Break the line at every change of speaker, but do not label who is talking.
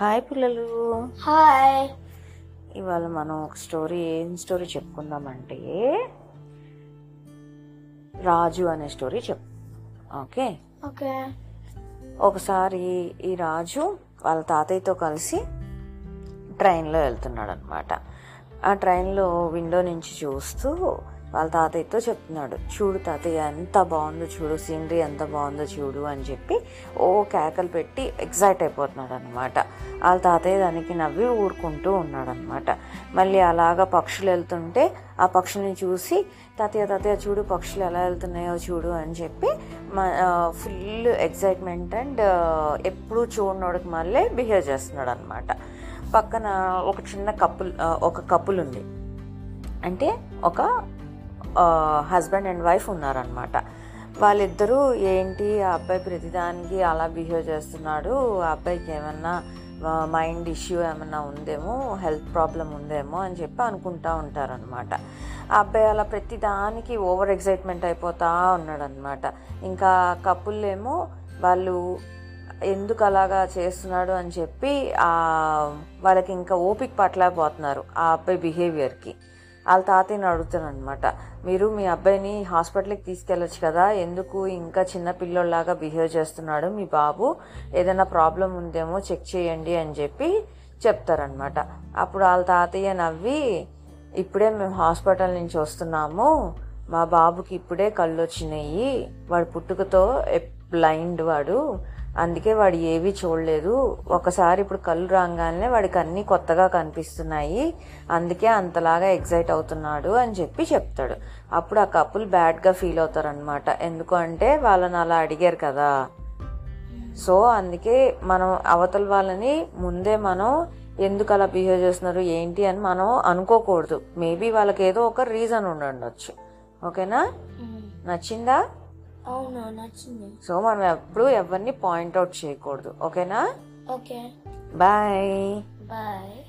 Hi పిల్లలు.
Hi.
ఇవాళ మనం ఒక స్టోరీ ఏం స్టోరీ చెప్పుకుందామంటే రాజు అనే స్టోరీ చెప్ ఓకే?
ఓకే.
ఒకసారి ఈ రాజు వాళ్ళ తాతయ్యతో కలిసి ట్రైన్లో వెళ్తున్నాడు అనమాట ఆ ట్రైన్లో విండో నుంచి చూస్తూ వాళ్ళ తాతయ్యతో చెప్తున్నాడు చూడు తాతయ్య ఎంత బాగుందో చూడు సీనరీ ఎంత బాగుందో చూడు అని చెప్పి ఓ కేకలు పెట్టి ఎగ్జైట్ అయిపోతున్నాడు అనమాట వాళ్ళ తాతయ్య దానికి నవ్వి ఊరుకుంటూ ఉన్నాడు అనమాట మళ్ళీ అలాగా పక్షులు వెళ్తుంటే ఆ పక్షుల్ని చూసి తాతయ్య తాతయ్య చూడు పక్షులు ఎలా వెళ్తున్నాయో చూడు అని చెప్పి ఫుల్ ఎగ్జైట్మెంట్ అండ్ ఎప్పుడూ చూడనోడికి మళ్ళీ బిహేవ్ చేస్తున్నాడు అనమాట పక్కన ఒక చిన్న కపుల్ ఒక కప్పులు ఉంది. అంటే ఒక హస్బెండ్ అండ్ వైఫ్ ఉన్నారనమాట వాళ్ళిద్దరూ ఏంటి ఆ అబ్బాయి ప్రతిదానికి అలా బిహేవ్ చేస్తున్నాడు ఆ అబ్బాయికి ఏమన్నా మైండ్ ఇష్యూ ఏమన్నా ఉందేమో హెల్త్ ప్రాబ్లం ఉందేమో అని చెప్పి అనుకుంటా ఉంటారనమాట ఆ అబ్బాయి అలా ప్రతిదానికి ఓవర్ ఎగ్జైట్మెంట్ అయిపోతా ఉన్నాడనమాట ఇంకా కపుల్ ఏమో వాళ్ళు ఎందుకు అలాగా చేస్తున్నాడు అని చెప్పి వాళ్ళకి ఇంకా ఓపిక పట్టలేకపోతున్నారు ఆ అబ్బాయి బిహేవియర్కి. వాళ్ళ తాతయ్యని అడుగుతానమాట మీరు మీ అబ్బాయిని హాస్పిటల్కి తీసుకెళ్ళొచ్చు కదా ఎందుకు ఇంకా చిన్న పిల్లోళ్ళలాగా బిహేవ్ చేస్తున్నాడు మీ బాబు? ఏదైనా ప్రాబ్లం ఉందేమో చెక్ చేయండి అని చెప్పి చెప్తారనమాట అప్పుడు వాళ్ళ తాతయ్య నవ్వి ఇప్పుడే మేము హాస్పిటల్ నుంచి వస్తున్నాము. మా బాబుకి ఇప్పుడే కళ్ళు వచ్చినాయి వాడు పుట్టుకతో బ్లైండ్ వాడు. అందుకే వాడు ఏవీ చూడలేదు. ఒకసారి ఇప్పుడు కళ్ళు రాగానే వాడికి అన్నీ కొత్తగా కనిపిస్తున్నాయి. అందుకే అంతలాగా ఎగ్జైట్ అవుతున్నాడు అని చెప్పి చెప్తాడు. అప్పుడు ఆ కపుల్ బ్యాడ్గా ఫీల్ అవుతారు అనమాట ఎందుకు అంటే వాళ్ళని అలా అడిగారు కదా. సో అందుకే మనం అవతల వాళ్ళని ముందే మనం ఎందుకు అలా బిహేవ్ చేస్తున్నారు ఏంటి అని మనం అనుకోకూడదు. మేబీ వాళ్ళకి ఏదో ఒక రీజన్ ఉండుండొచ్చు ఓకేనా? నచ్చిందా?
అవునా? నచ్చింది.
సో మనం ఎప్పుడు ఎవరిని పాయింట్అవుట్ చేయకూడదు. ఓకేనా?
ఓకే.
బాయ్.
బాయ్.